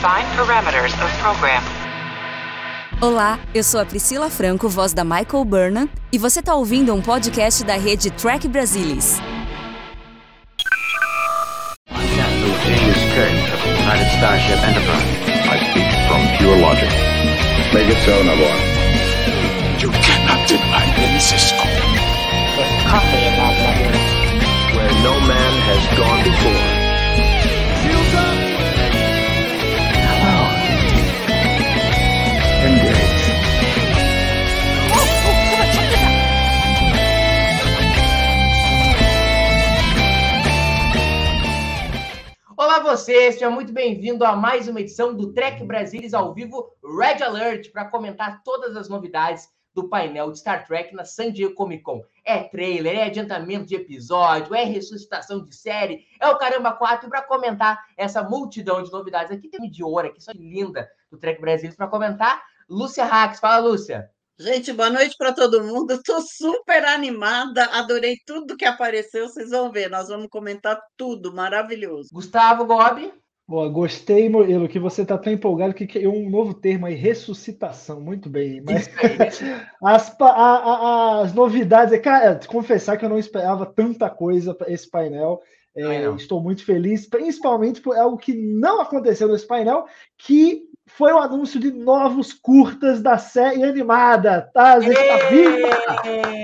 Define parameters of program. Olá, eu sou a Priscila Franco, voz da Michael Burnham, e você está ouvindo um podcast da rede Track Brasilis. Make it so. You cannot deny me, Cisco. Where no man has gone before. Você, seja muito bem-vindo a mais uma edição do Trek Brasilis ao vivo Red Alert para comentar todas as novidades do painel de Star Trek na San Diego Comic Con. É trailer, é adiantamento de episódio, é ressuscitação de série, é o Caramba 4 e para comentar essa multidão de novidades aqui tem de ouro aqui, só linda do Trek Brasilis para comentar. Lúcia Rax, fala Lúcia. Gente, boa noite para todo mundo. Estou super animada, adorei tudo que apareceu. Vocês vão ver, nós vamos comentar tudo, maravilhoso. Gustavo Gobi. Boa, gostei, Murilo, que você está tão empolgado que é um novo termo aí, ressuscitação. Muito bem. Mas as, a, a, as novidades, cara, confessar que eu não esperava tanta coisa para esse painel. É, estou muito feliz, principalmente por algo que não aconteceu nesse painel, que foi o anúncio de novos curtas da série animada. Taz está viva!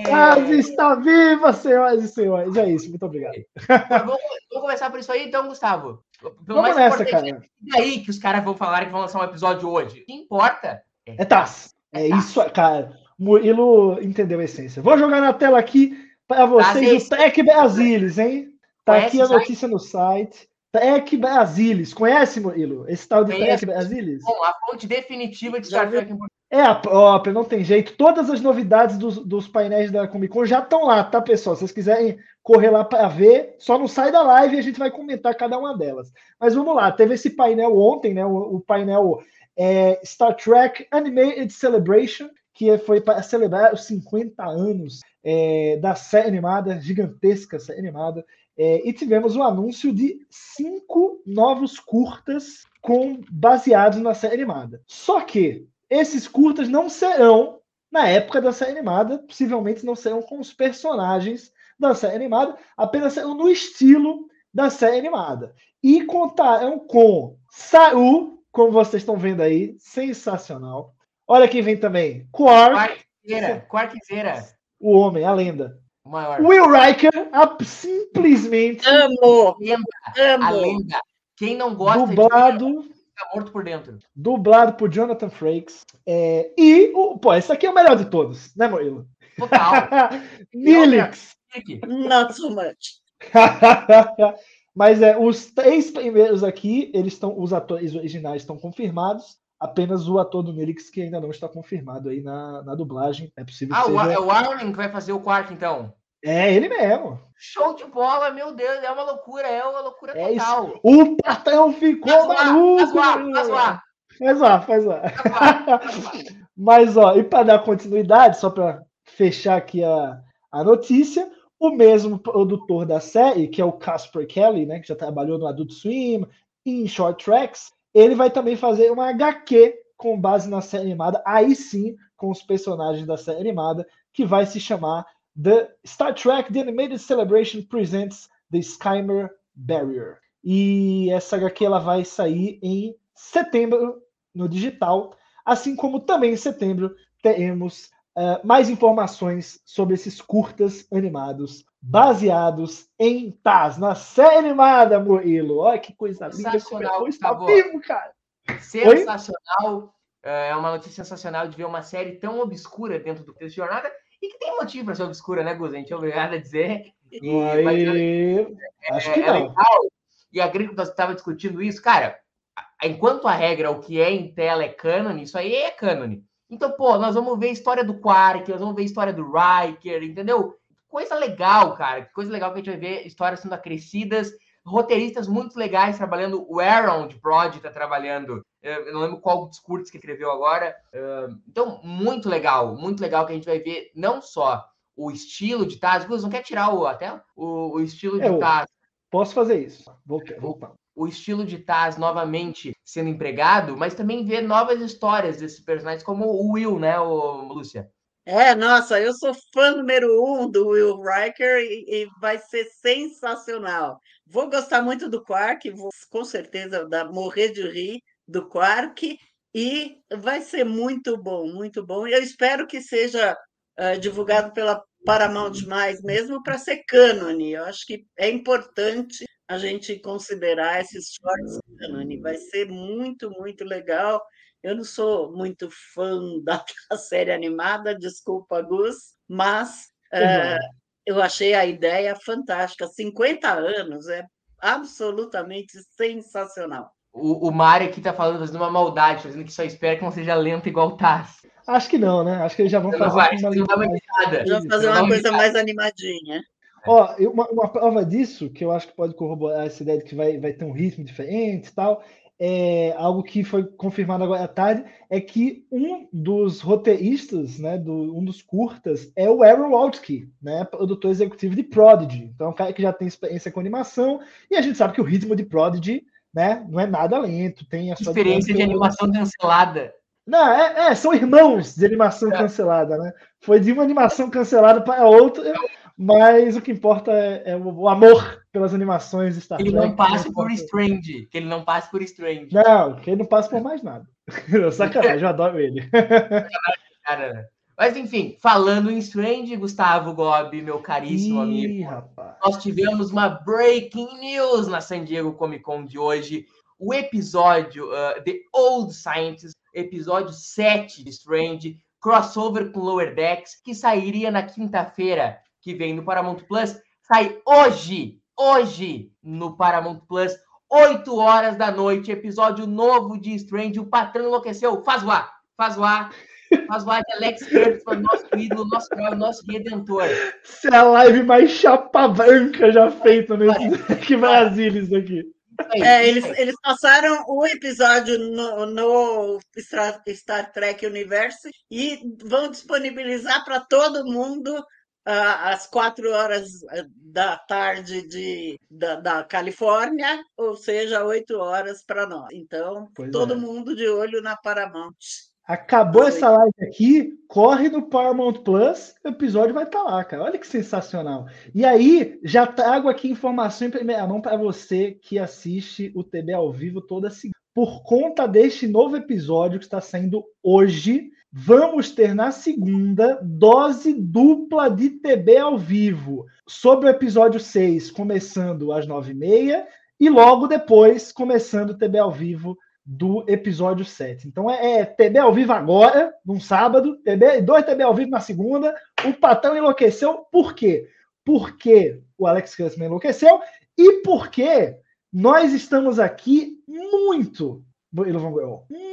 Taz está viva, senhoras e senhores. É isso, muito obrigado. Vamos, vamos começar por isso aí, então, Gustavo. Pelo vamos nessa, cara. E daí que os caras vão falar que vão lançar um episódio hoje? O que importa? É, é Taz. É, é isso, cara. Murilo entendeu a essência. Vou jogar na tela aqui para vocês o Tech Brasilis, hein? Tá aqui a notícia no site. Trek Brasilis. Conhece, Murilo? Esse tal de Trek Brasilis? Bom, a fonte definitiva de Star Trek. É a própria, não tem jeito. Todas as novidades dos, dos painéis da Comic Con já estão lá, tá, pessoal? Se vocês quiserem correr lá para ver, só não sai da live e a gente vai comentar cada uma delas. Mas vamos lá, teve esse painel ontem, né? O, o painel é, Star Trek Animated Celebration, que foi para celebrar os 50 anos é, da série animada, gigantesca série animada. É, e tivemos o anúncio de cinco novos curtas com baseados na série animada. Só que esses curtas não serão na época da série animada, possivelmente não serão com os personagens da série animada, apenas serão no estilo da série animada. E contarão com Saru, como vocês estão vendo aí, sensacional. Olha quem vem também, Quark. Quarkzeira. O homem, a lenda. Maior. Will Riker a, simplesmente. Amo! Lenda, A lenda. Quem não gosta dublado, de fica morto por dentro. Dublado por Jonathan Frakes. É, e, o, pô, esse aqui é o melhor de todos, né, Murilo? Total. Nilix. Not so much. Mas é, os três primeiros aqui, eles estão, os atores originais estão confirmados. Apenas o ator do Nilix que ainda não está confirmado aí na, na dublagem. É possível ah, que seja... é o Arlen que vai fazer o quarto, então. É ele mesmo. Show de bola, meu Deus, é uma loucura, é uma loucura é total. Isso. O patrão ficou maluco. Faz lá, faz lá. Faz lá, faz lá. Mas, ó, e para dar continuidade, só para fechar aqui a, a notícia, o mesmo produtor da série, que é o Casper Kelly, né, que já trabalhou no Adult Swim, em Short Tracks, ele vai também fazer uma HQ com base na série animada, aí sim, com os personagens da série animada, que vai se chamar The Star Trek The Animated Celebration Presents The Skymer Barrier. E essa HQ ela vai sair em setembro no digital, assim como também em setembro teremos uh, mais informações sobre esses curtas animados baseados em Taz, na série animada, Murilo. Olha que coisa linda. Sensacional, está vivo, cara. Sensacional. Oi? É uma notícia sensacional de ver uma série tão obscura dentro do texto de jornada e que tem motivo para ser obscura, né, Gus? A gente é obrigado a dizer. E, Aí... Acho que é, não. Legal. E a Gringo estava discutindo isso, cara. Enquanto a regra, o que é em tela é cânone, isso aí é cânone. Então, pô, nós vamos ver a história do Quark, nós vamos ver a história do Riker, entendeu? coisa legal, cara. Que coisa legal que a gente vai ver histórias sendo acrescidas, roteiristas muito legais trabalhando. O Aaron de Broad está trabalhando. Eu não lembro qual dos curtos que escreveu agora. Então, muito legal, muito legal que a gente vai ver não só o estilo de Taz. Gus, não quer tirar o, até o, o estilo de eu Taz? Posso fazer isso. Vou, vou, o estilo de Taz novamente sendo empregado, mas também ver novas histórias desses personagens, como o Will, né, o, Lúcia? É, nossa, eu sou fã número um do Will Riker e, e, vai ser sensacional. Vou gostar muito do Quark, vou com certeza dar, morrer de rir do Quark e vai ser muito bom, muito bom. Eu espero que seja uh, divulgado pela Paramount Mais mesmo para ser cânone. Eu acho que é importante a gente considerar esses shorts cânone. Vai ser muito, muito legal. Eu não sou muito fã da, da série animada, desculpa, Gus, mas uh, eu achei a ideia fantástica. 50 anos é absolutamente sensacional. O, o Mário aqui tá falando, fazendo uma maldade, fazendo que só espera que não seja lento igual o Taz. Acho que não, né? Acho que eles já vão fazer vai, uma, uma, fazer uma coisa mais animadinha. Ó, uma, uma, prova disso, que eu acho que pode corroborar essa ideia de que vai, vai ter um ritmo diferente e tal, é algo que foi confirmado agora à tarde, é que um dos roteiristas, né, do, um dos curtas, é o Aaron Waltke, né, produtor executivo de Prodigy. Então, é um cara que já tem experiência com animação, e a gente sabe que o ritmo de Prodigy né, não é nada lento, tem a sua experiência de animação cancelada. Não, é, é, são irmãos de animação é. cancelada, né? Foi de uma animação cancelada para outra, mas o que importa é, é o, amor pelas animações de Star Trek. Ele não passe por Strange, que ele não passe por Strange. Não, que ele não passe por mais nada. Sacanagem, eu adoro ele. Cara, mas enfim, falando em Strange, Gustavo Gobi, meu caríssimo Ih, amigo, rapaz. nós tivemos uma breaking news na San Diego Comic Con de hoje. O episódio uh, The Old Scientist episódio 7 de Strange, crossover com Lower Decks, que sairia na quinta-feira que vem no Paramount Plus, sai hoje, hoje no Paramount Plus, 8 horas da noite, episódio novo de Strange. O patrão enlouqueceu. Faz o ar, faz o ar. Faz o ar de Alex Kurtzman, nosso ídolo, nosso nosso redentor. Isso é a live mais chapa branca já feita nesse que Brasil isso aqui. É, eles, eles passaram o episódio no, no Star Trek Universe e vão disponibilizar para todo mundo às quatro horas eh, da tarde de, da, da Califórnia, ou seja, oito horas para nós. Então, pois todo é. mundo de olho na Paramount. Acabou Oi. essa live aqui, corre no Paramount Plus, o episódio vai estar tá lá, cara. Olha que sensacional. E aí, já trago aqui informação em primeira mão para você que assiste o TB ao vivo toda segunda. Por conta deste novo episódio que está saindo hoje, vamos ter na segunda dose dupla de TB ao vivo sobre o episódio 6, começando às 9h30, e logo depois, começando o TB ao vivo do episódio 7. Então é, é TB ao vivo agora, num sábado, TB, dois TB ao vivo na segunda. O patrão enlouqueceu, por quê? Porque o Alex Kurtzman enlouqueceu e porque nós estamos aqui muito,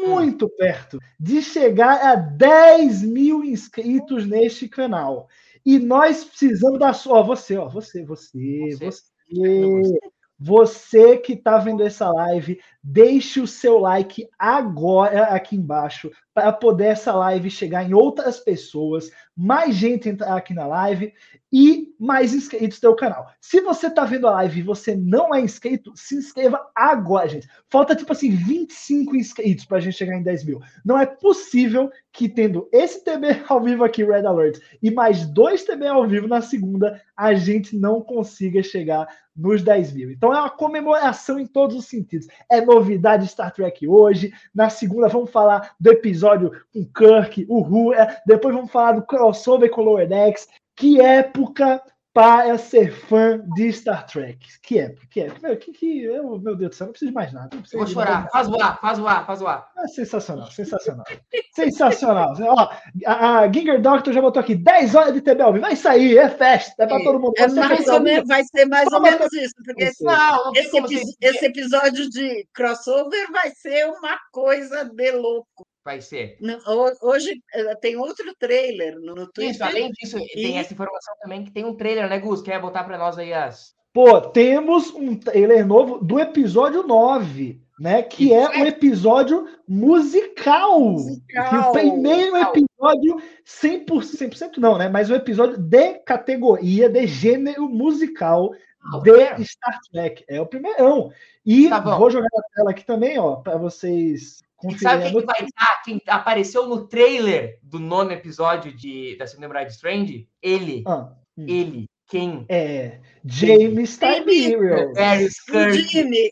muito perto de chegar a 10 mil inscritos neste canal. E nós precisamos da sua. Ó, você, ó, você, você, você. você. Você que está vendo essa live, deixe o seu like agora aqui embaixo para poder essa live chegar em outras pessoas, mais gente entrar aqui na live e mais inscritos do canal. Se você está vendo a live e você não é inscrito, se inscreva agora, gente. Falta tipo assim 25 inscritos para a gente chegar em 10 mil. Não é possível que tendo esse TB ao vivo aqui, Red Alert, e mais dois TB ao vivo na segunda, a gente não consiga chegar nos 10 mil. Então é uma comemoração em todos os sentidos. É novidade Star Trek hoje. Na segunda vamos falar do episódio com Kirk, o Who. É, depois vamos falar do crossover com Lower Decks. Que época para ser fã de Star Trek. Que é, que é. Meu, que, que, eu, meu Deus do céu, não preciso de mais nada. Vou chorar. Faz o ar, faz o ar, faz o ar. É sensacional, sensacional. sensacional. Ó, a, a Ginger Doctor já botou aqui 10 horas de TBL. Vai sair, é festa, é para todo mundo. É mais ou menos, vai ser mais ou menos isso, porque não, esse, esse episódio de crossover vai ser uma coisa de louco vai ser. Hoje eh, tem outro trailer no, no Twitter. Isso, além disso, e... tem essa informação também que tem um trailer, né, Gus? Quer botar para nós aí as. Pô, temos um trailer novo do episódio 9, né? Que é um episódio musical. musical. o primeiro episódio 100%, 100% não, né? Mas o um episódio de categoria, de gênero musical Não, de. Star Trek. É o primeirão. E Tá vou jogar na tela aqui também, ó, para vocês sabe quem que vai estar? Quem apareceu no trailer do nono episódio de, da segunda temporada de Strange? Ele. Ah, hum. Ele. Quem? É, James Tiberius. O Kirk. Jimmy,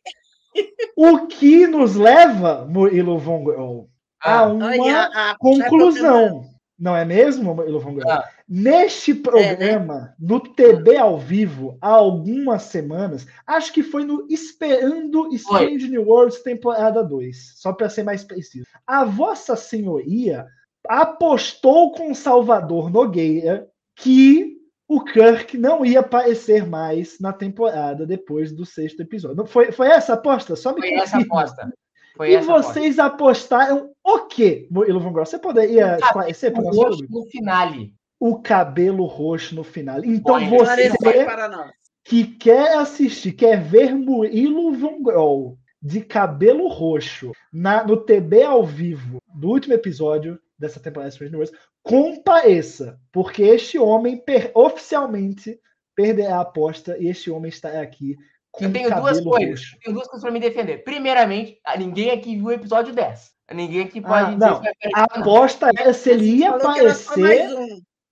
O que nos leva, Murilo Von Grol, a Ah, uma olha, a- a- conclusão. Não é mesmo, Murilo Von Grol? Ah. Neste programa, no TB ao vivo, há algumas semanas, acho que foi no Esperando Strange New Worlds temporada 2, só para ser mais preciso. A Vossa Senhoria apostou com Salvador Nogueira que o Kirk não ia aparecer mais na temporada depois do sexto episódio. Foi, foi essa a aposta? Só me Foi essa confirma. aposta. Foi E essa a aposta. vocês apostaram o quê, Murilo Von Grol? Você poderia esclarecer para O nosso no finale. O cabelo roxo no final. Então Olha, você esclarecer para nós. que quer assistir, quer ver Murilo Von Grol de cabelo roxo na, no TB ao vivo do último episódio dessa temporada de Strange New Worlds, compareça, porque este homem per- oficialmente perderá a aposta e este homem está aqui com Eu tenho cabelo duas coisas. roxo. Eu tenho duas coisas para me defender. Primeiramente, ah, ninguém aqui viu o episódio 10. Ninguém aqui pode Ah, dizer não. se vai A aposta era se ele ia que aparecer.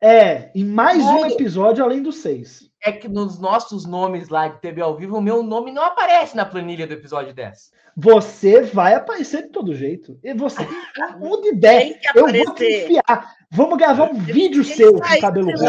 É, em mais um Olha. episódio além dos seis. É que nos nossos nomes lá de TV ao vivo, o meu nome não aparece na planilha do episódio 10. Você vai aparecer de todo jeito. E você, onde der, eu vou te enfiar. Vamos gravar um vídeo Ele seu com cabelo roxo.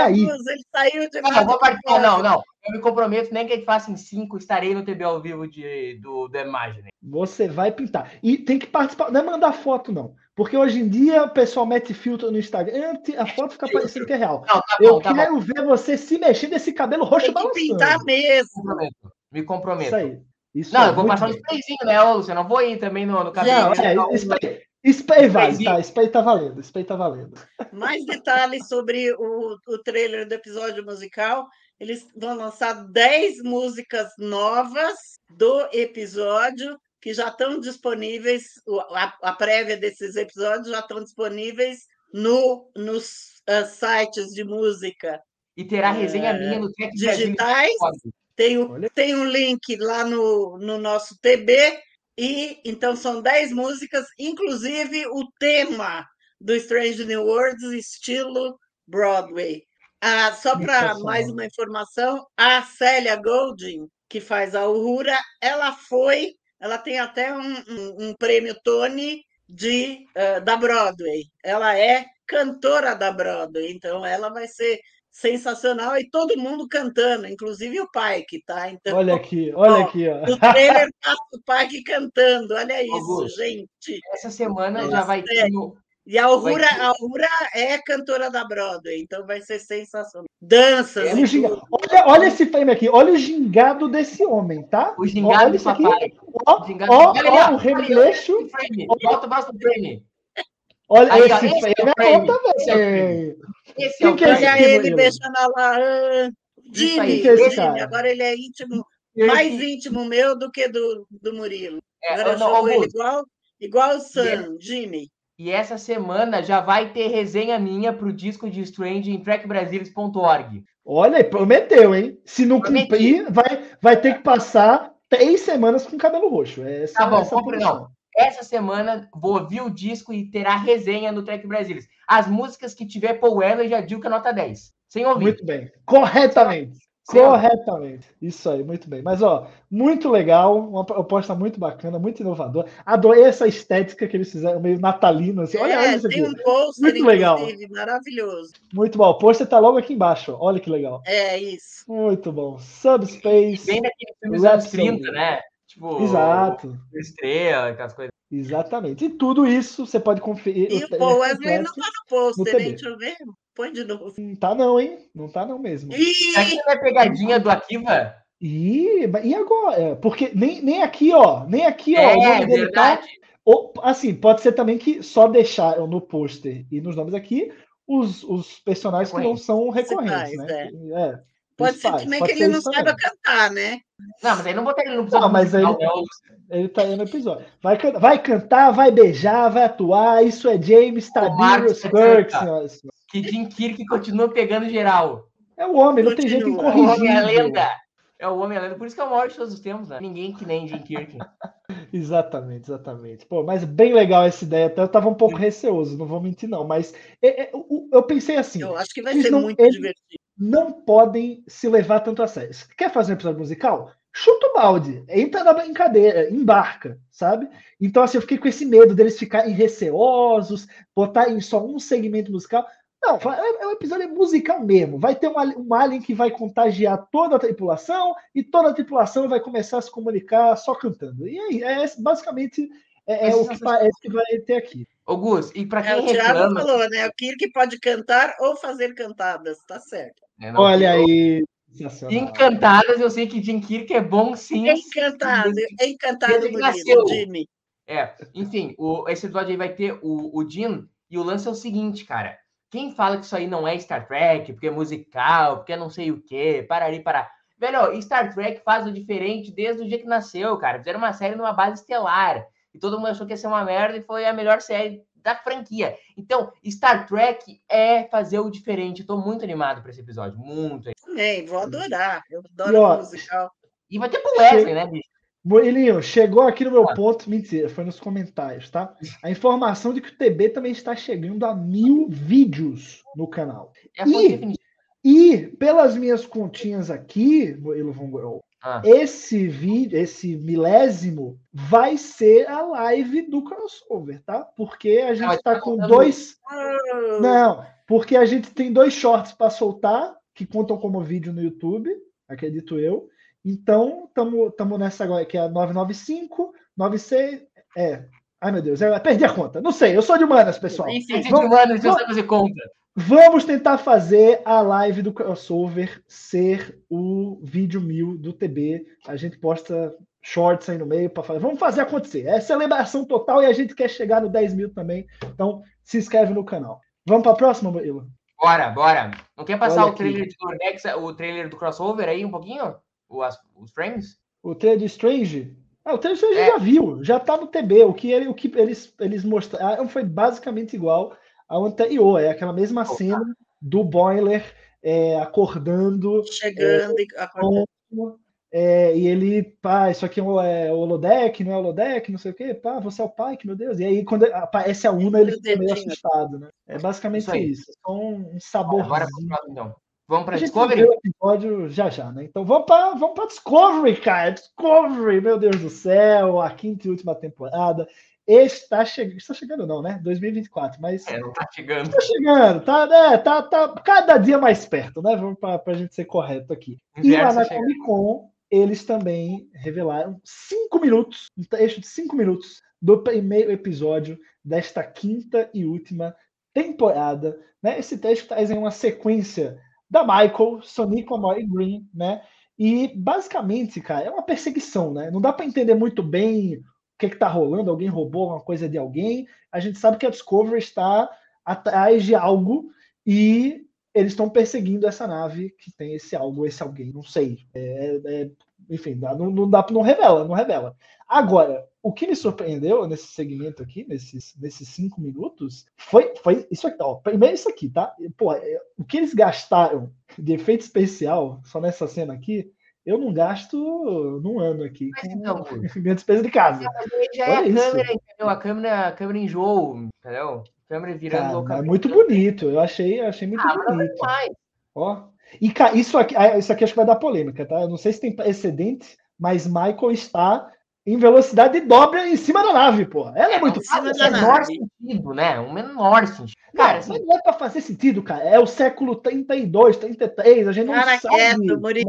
Aí. Luz, ele saiu de Não, vou participar. Não, não. Eu me comprometo, nem que a gente faça em 5, estarei no TV ao vivo de, do, do Imagine. Você vai pintar. E tem que participar. Não é mandar foto, não. Porque hoje em dia o pessoal mete filtro no Instagram, a foto fica parecendo que é real. Não, tá Eu bom, tá bom. quero ver você se mexer desse cabelo roxo que balançando. pintar Me mesmo. comprometo. Me comprometo. Isso aí. Isso Não, aí, eu vou passar um sprayzinho, né, ô, Lúcio? Eu não vou ir também no, no cabelo. Não, é, spray, spray vale, Sprayzinho. tá? Spray tá valendo, spray tá valendo. Mais detalhes sobre o, o trailer do episódio musical. Eles vão lançar 10 músicas novas do episódio que já estão disponíveis. A, a prévia desses episódios já estão disponíveis no, nos ah, sites de música E terá resenha É, minha no Track digitais. Tem, o, tem um link lá no, no nosso TB, e então são 10 músicas, inclusive o tema do Strange New Worlds, estilo Broadway. Ah, só para mais uma informação, a Célia Golding, que faz a Uhura, ela foi, ela tem até um, um- um prêmio Tony de, ah, da Broadway. Ela é cantora da Broadway, então ela vai ser sensacional e todo mundo cantando, inclusive o Pike, tá? Então, Olha aqui, olha Ó, aqui, ó. no trailer passa o Pike cantando, olha isso, Augusto. gente. Essa semana já vai ter no, E a Aurora, a Aurora é cantora da Broadway, então vai ser sensacional. Danças tudo. olha, olha esse frame aqui, olha o gingado desse homem, tá? o gingado olha do isso aqui. papai. Ó, O gingado- ó, Olha ali, ó, ó. o frame. Bota, o frame. Olha Aí, esse esse frame, é é frame, bom esse é o também. Esse é o que é esse Olha frame. ele beijando a. Isso Jimmy, é agora ele é íntimo, Esse- mais íntimo meu do que do, do Murilo. é, Agora eu não, chamo ele igual, igual o é Sam, Jimmy. E essa semana já vai ter resenha minha pro disco de Strange em trackbrasilis.org. Olha prometeu, hein? Se não Prometi. cumprir, vai, vai ter que passar três semanas com cabelo roxo. Essa, Tá bom, essa é a compre não. Essa semana vou ouvir o disco e terá resenha no Track Brasilis. As músicas que tiver Paul Weller já digo que é nota 10. Sem ouvir. Muito bem. Corretamente. Corretamente. Isso aí, muito bem. Mas, ó, muito legal, uma proposta muito bacana, muito inovadora. Adorei essa estética que eles fizeram, meio natalino. Assim. Olha, olha É, isso aqui. tem um pôster, Muito legal. inclusive, maravilhoso. Muito bom. O pôster tá logo aqui embaixo. Olha que legal. É isso. Muito bom. Subspace. Bem daquele filme dos anos Rhapsody. 30, né? Tipo, Exato. Estrela, aquelas coisas. Exatamente. E tudo isso você pode conferir. E o Paul Wesley não tá no pôster, hein? Deixa eu ver. Põe de novo. Não tá não, hein? Não tá não mesmo. Que Ih, não é pegadinha do Akiva? E, e agora? Porque nem, nem aqui, ó. Nem aqui, ó. o É, nome dele tá-. Ou, assim, pode ser também que só deixaram no pôster e nos nomes aqui os, os personagens que não são recorrentes, né? É. pode ser principais, também pode que ser ele não saiba cantar, né? Não, mas aí não botar ele no episódio Não, mas ele- não. Ele tá aí no episódio. Vai, can- vai cantar, vai beijar, vai atuar. Isso é James vai Kirk, senhoras e senhores. Que Jim Kirk continua pegando geral. É o homem, não tem jeito em Continua. O homem é a corrigir. lenda. É o Homem-Aranha, por isso que é o maior de todos os tempos, né? Ninguém que nem Jim Kirk. Exatamente, exatamente. Pô, mas bem legal essa ideia. Até eu tava um pouco receoso, não vou mentir, não. Mas é, é, eu, eu pensei assim: Eu acho que vai Eles ser não- muito eles- divertido. não podem se levar tanto a sério. Quer fazer um episódio musical? Chuta o balde, entra na brincadeira, embarca, sabe? Então, assim, eu fiquei com esse medo deles ficarem receosos, botarem só um segmento musical. Não, é é um episódio musical mesmo. Vai ter um, ali- alien que vai contagiar toda a tripulação e toda a tripulação vai começar a se comunicar só cantando. E aí, é basicamente é, é o que parece que vai ter aqui. Ô, Gus, e pra É, quem o Thiago reclama. falou, né? O Kirk pode cantar ou fazer cantadas, tá certo. né, não, Olha eu- aí. Encantadas, eu sei que Jim Kirk é bom sim. Encantado, encantado, menino, nasceu. Jimmy. É, enfim, o, esse episódio aí vai ter o, o Jim, e o lance é o seguinte, cara. Quem fala que isso aí não é Star Trek, porque é musical, porque é não sei o quê, parari, parar. Velho, Star Trek faz o diferente desde o dia que nasceu, cara. Fizeram uma série numa base estelar. E todo mundo achou que ia ser uma merda e foi a melhor série da franquia. Então, Star Trek é fazer o diferente. Eu tô muito animado pra esse episódio. Muito. Também, vou adorar. Eu E, adoro ó, musical. E vai ter pro Wesley, né, bicho? Moelinho, chegou aqui no meu Ah. ponto, mentira, foi nos comentários, tá? A informação de que o TB também está chegando a mil vídeos no canal. É definitiva. E, pelas minhas continhas aqui, Moelo Von Goel, Ah. esse vídeo, esse milésimo, vai ser a live do crossover, tá? Porque a gente está tá com dois. Ah, Não, porque a gente tem dois shorts para soltar, que contam como vídeo no YouTube, acredito eu. Então, estamos nessa agora, que é a 995, 96. É. Ai, meu Deus, eu perdi a conta. Não sei, eu sou de humanas, pessoal. Enfim, Gente, Vamos- você não vamos- fazer conta. Vamos tentar fazer a live do crossover ser o vídeo mil do TB. A gente posta shorts aí no meio para fazer. Vamos fazer acontecer. É celebração total e a gente quer chegar no 10 mil também. Então, se inscreve no canal. Vamos para a próxima, Murilo? Bora, bora. Não quer passar Olha o aqui. trailer de Dornex, o trailer do crossover aí um pouquinho? O, as- os frames? O trailer Strange? Ah, o trailer do Strange É. já viu, já tá no TB. O que, ele, o que eles, eles mostraram foi basicamente igual ao anterior. É aquela mesma cena do Boiler é, acordando chegando e acordando. é, e ele, pá, isso aqui é o é, o holodeck, não é holodeck, não sei o quê, pá, você é o Pike, meu Deus. E aí, quando aparece a Una, ele O fica meio assustado, né? É basicamente Isso isso. É só um Bora sabor. pro próximo, então. Vamos pra A gente Discovery? o episódio já já, né? Então vamos para vamos pra Discovery, cara. Discovery, meu Deus do céu, a quinta e última temporada. Está chegando, está chegando não, né? 2024, mas É, não tá chegando. tá chegando, tá, né? tá, tá cada dia mais perto, né? Vamos para a gente ser correto aqui. E lá na. Comic Con, eles também revelaram cinco minutos, um trecho de cinco minutos do primeiro episódio desta quinta e última temporada. Né? Esse trecho traz aí uma sequência da Michael, Sonic, Amor e Green, né? E basicamente, cara, é uma perseguição, né? Não dá para entender muito bem o que, que tá rolando, alguém roubou alguma coisa de alguém. A gente sabe que a Discovery está atrás de algo e eles estão perseguindo essa nave que tem esse algo, esse alguém, não sei. É, é, enfim, não, não dá, não revela, não revela. Agora, o que me surpreendeu nesse segmento aqui, nesses, nesses cinco minutos, foi, foi isso aqui, ó. Primeiro isso aqui, tá? Pô, é, o que eles gastaram de efeito especial só nessa cena aqui, eu não gasto num ano aqui Mas com então, Gu, minha despesa de casa. já é a isso. câmera, entendeu? A câmera, a câmera enjoo, entendeu? A câmera virando Cara, é muito bonito. Eu achei, eu achei muito Ah, não bonito. Ó. E isso aqui, ah, isso aqui acho que vai dar polêmica, tá? Eu não sei se tem precedente, mas Michael está em velocidade de dobra em cima da nave, pô. Ela é muito cima rápida. da O menor sentido, né? O menor sentido. Cara, Cara, não é pra fazer sentido, cara. É o século 32, 33, a gente não Cara, sabe é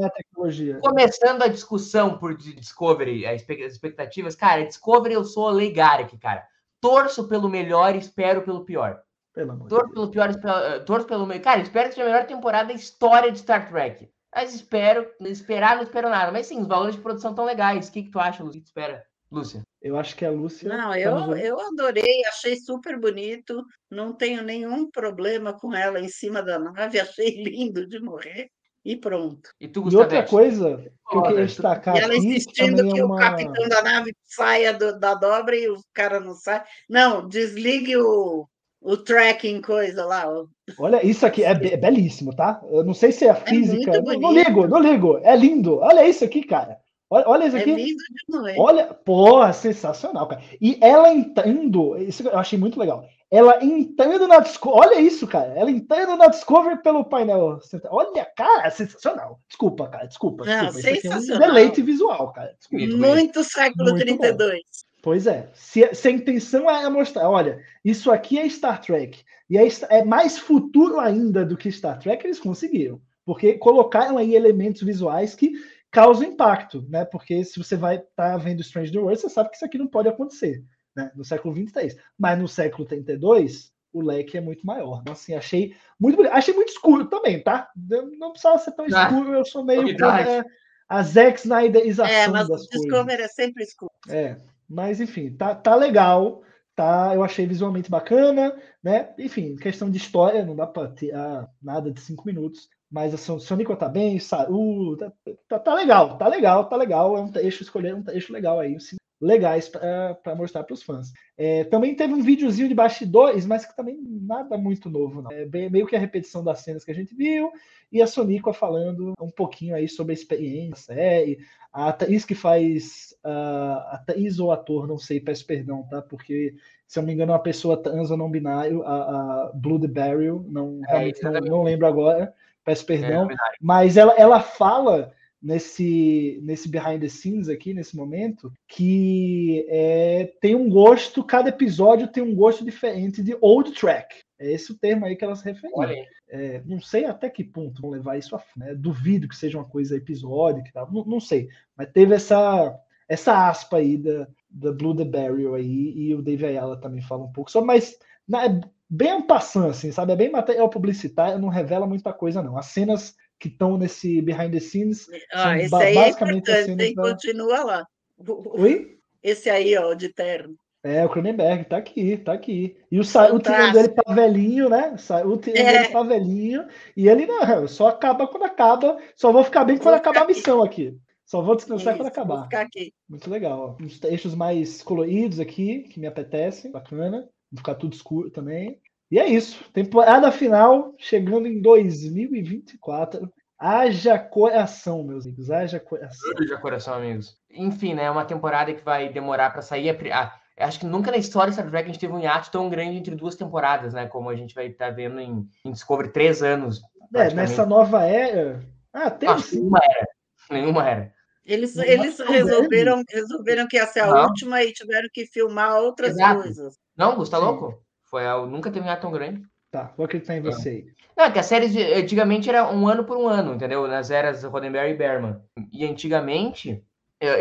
a tecnologia. começando a discussão por Di- Discovery, as expectativas, cara, Discovery eu sou Leigarek, cara. Torço pelo melhor e espero pelo pior. Pelo amor de Torço Deus. pelo pior, eh, torço pelo melhor. Cara, espero que seja a melhor temporada da história de Star Trek. Mas espero, esperar não espero nada. Mas sim, os valores de produção estão legais. O que, que tu acha, Lúcia? O que tu espera? Lúcia. Eu acho que a Lúcia. Não, tá eu, eu adorei, achei super bonito, não tenho nenhum problema com ela em cima da nave, achei lindo de morrer e pronto. E tu, E outra coisa que eu Olha, queria destacar E ela insistindo também que é o uma... capitão da nave saia do- da dobra e o cara não sai. Não, desligue o, O tracking coisa lá. ó. Olha, isso aqui é, be- é belíssimo, tá? Eu não sei se é a física. muito não, não ligo, não ligo. É lindo. Olha isso aqui, cara. Olha, olha isso É aqui. lindo demais. Olha, porra, sensacional, cara. E ela entrando, isso eu achei muito legal. Ela entrando na Discovery, olha isso, cara. Ela entrando na Discovery pelo painel. Olha, cara, sensacional. Desculpa, cara, desculpa. Não, desculpa. Isso aqui é um sensacional. deleite visual, cara. Desculpa. Bonito. Muito século Muito 32. Pois é. Se, se a intenção é mostrar, olha, isso aqui é Star Trek, e é, é mais futuro ainda do que Star Trek, eles conseguiram. Porque colocaram aí elementos visuais que causam impacto, né? Porque se você vai estar vendo Strange New Worlds, você sabe que isso aqui não pode acontecer, né? No século 23. Mas no século 32, o leque é muito maior. Então, assim, achei muito bonito. Achei muito escuro também, tá? Não precisava ser tão Ah, escuro, eu sou meio contra a Zack Snyderização É, mas o das coisas. Discovery é sempre escuro. É, mas enfim, tá, tá legal, tá? Eu achei visualmente bacana, né? Enfim, questão de história, não dá pra ter ah, nada de cinco minutos, mas a Son- Sonic tá bem, Saru, tá, tá, tá legal, tá legal, tá legal. É um trecho, escolher um trecho legal aí, assim, legais para mostrar para os fãs. É, também teve um videozinho de bastidores, mas que também nada muito novo, não. É bem- meio que a repetição das cenas que a gente viu, e a Sonic falando um pouquinho aí sobre a experiência série, a atriz que faz a atriz ou ator, não sei, peço perdão, tá? Porque, se eu não me engano, é uma pessoa trans ou não binário, a, a Blue the Barrel, não, É, realmente não, não lembro agora, peço É, perdão, mas ela, ela fala nesse, nesse behind the scenes aqui, nesse momento, que é, tem um gosto, cada episódio tem um gosto diferente de old track. É esse o termo aí que ela se referiu. Olha aí. É, não sei até que ponto vão levar isso a né? Duvido que seja uma coisa episódica e tal. Não, não sei. Mas teve essa, essa aspa aí da, da Blue the Barrel aí, e o Dave Ayala também fala um pouco sobre, mas na, é bem passando, assim, sabe? É bem material publicitário, não revela muita coisa, não. As cenas que estão nesse behind the scenes. Ah, esse aí é importante, da- Continua lá. O- o- Oi? Esse aí, ó, de terno. É, o Cronenberg, tá aqui, tá aqui. E o Saul tirando Fantástico. ele pra velhinho, né? Saul tirando É. ele pra velhinho. E ele não, só acaba quando acaba. Só vou ficar bem quando Vou acabar a ficar aqui. missão aqui. Só vou descansar quando Isso, vou acabar. ficar aqui. Muito legal. Ó. Uns trechos mais coloridos aqui, que me apetecem. Bacana. Vai ficar tudo escuro também. E é isso. Temporada final chegando em 2024. Haja coração, meus amigos. Haja coração. De coração, amigos. Enfim, né? É uma temporada que vai demorar pra sair. a pri- Ah, acho que nunca na história de Star Trek a gente teve um hiato tão grande entre duas temporadas, né? Como a gente vai estar vendo em, em Discovery três anos. É, nessa nova era. Ah, tem sim. nenhuma era. Nenhuma era. Eles, Não, eles resolveram, resolveram que ia ser a Não. última e tiveram que filmar outras Exato. coisas. Não, Gus, tá louco? Foi a... Nunca teve um hiato tão grande. Tá, vou acreditar em você aí. Não, é que as séries antigamente era um ano por um ano, entendeu? Nas eras Roddenberry e Berman. E antigamente,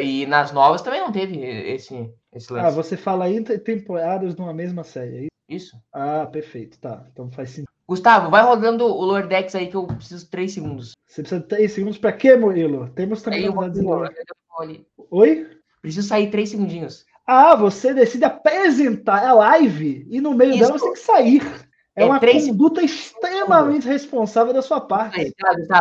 e nas novas também não teve esse, esse Ah, lance. você fala aí te- temporadas numa mesma série. é isso? Isso. Ah, perfeito. Tá. Então faz sentido. Gustavo, vai rodando o Lower Decks aí que eu preciso de três segundos. Você precisa de três segundos pra quê, Murilo? Temos também eu eu ali. Oi? Preciso sair três segundinhos. Ah, você decide apresentar a live e no meio Isso. dela você tem que sair. É, É uma três conduta extremamente responsável da sua parte.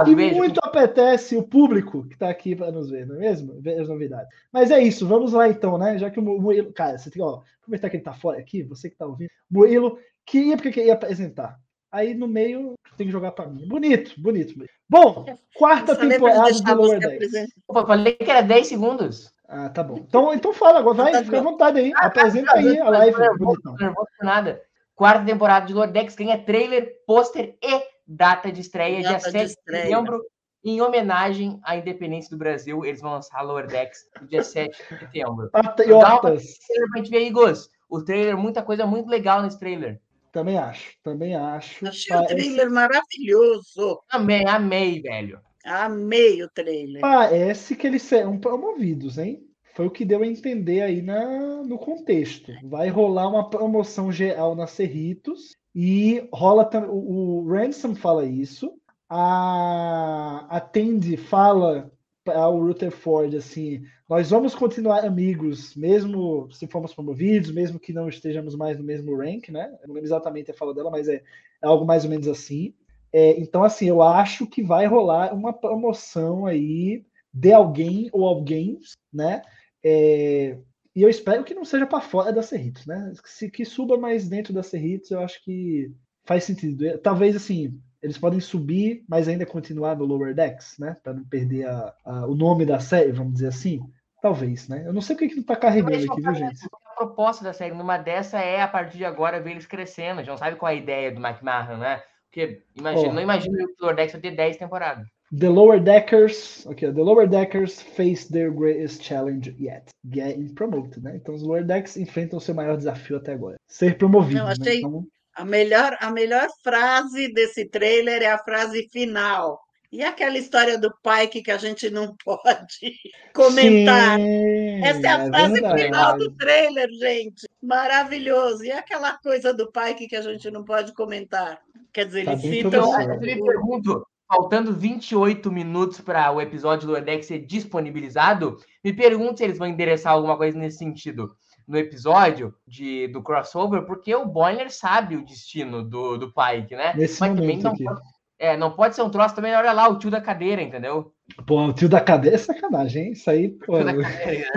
Que beijo. muito apetece o público que está aqui para nos ver, não é mesmo? Ver as novidades. Mas é isso, vamos lá então, né? Já que o Murilo. Cara, você tem que, ó, aproveitar que ele tá fora aqui, você que tá ouvindo. Murilo queria porque queria apresentar. Aí no meio tem que jogar para mim. Bonito, bonito. Bom, quarta temporada do Lower Decks. Opa, falei que era 10 segundos. Ah, tá bom. Então, então fala agora, vai, Tá fica à vontade aí. Ah, Apresenta aí a live, Não nervoso, nervoso nada. Quarta temporada de Lower Decks ganha trailer, pôster e data de estreia, dia Data de 7 de estreia. setembro. Em homenagem à independência do Brasil, eles vão lançar Lower Decks no dia 7 de setembro. Patriotas. Trailer pra gente ver aí, Gus. O trailer, muita coisa muito legal nesse trailer. Também acho, também acho. Achei o Parece, trailer maravilhoso. Também amei, velho. Amei o trailer. parece que eles serão promovidos, hein? Foi o que deu a entender aí na, no contexto. Vai rolar uma promoção geral na Cerritos e rola o, o Ransom fala isso, a, a Tandy fala para o Rutherford assim: nós vamos continuar amigos, mesmo se formos promovidos, mesmo que não estejamos mais no mesmo rank, né? Eu não lembro exatamente a fala dela, mas é, é algo mais ou menos assim. É, então, assim, eu acho que vai rolar uma promoção aí de alguém ou alguém, né? É, E eu espero que não seja para fora da Cerritos, né? Se que suba mais dentro da Cerritos, eu acho que faz sentido. Talvez assim, eles podem subir, mas ainda continuar no Lower Decks, né? Para não perder a, a, o nome da série, vamos dizer assim. Talvez, né? Eu não sei o que, que não tá carregando aqui, viu, gente? A proposta da série numa dessa é, a partir de agora, ver eles crescendo. A gente não sabe qual é a ideia do McMahon, né? Porque imagina, Oh. não imagino que o Lower Decks vai ter 10 temporadas. The Lower Deckers, ok, the Lower Deckers face their greatest challenge yet, getting promoted, né? Então os Lower Decks enfrentam o seu maior desafio até agora, ser promovido. Eu né? achei- Então, A melhor, a melhor frase desse trailer é a frase final. E aquela história do Pike que a gente não pode comentar. sim, Essa é a frase verdade. final do trailer, gente. Maravilhoso. E aquela coisa do Pike que a gente não pode comentar. Quer dizer, Tá eles citam. Eu me pergunto, faltando 28 minutos para o episódio do Decks ser disponibilizado, me pergunto se eles vão endereçar alguma coisa nesse sentido no episódio de, do crossover, porque o Boiler sabe o destino do, do Pike, né? Nesse Mas também momento não aqui. pode, é, não pode ser um troço também, olha lá, o tio da cadeira, entendeu? Pô, o tio da cadeia é sacanagem, hein? Isso aí, pô. Tio da cadeira,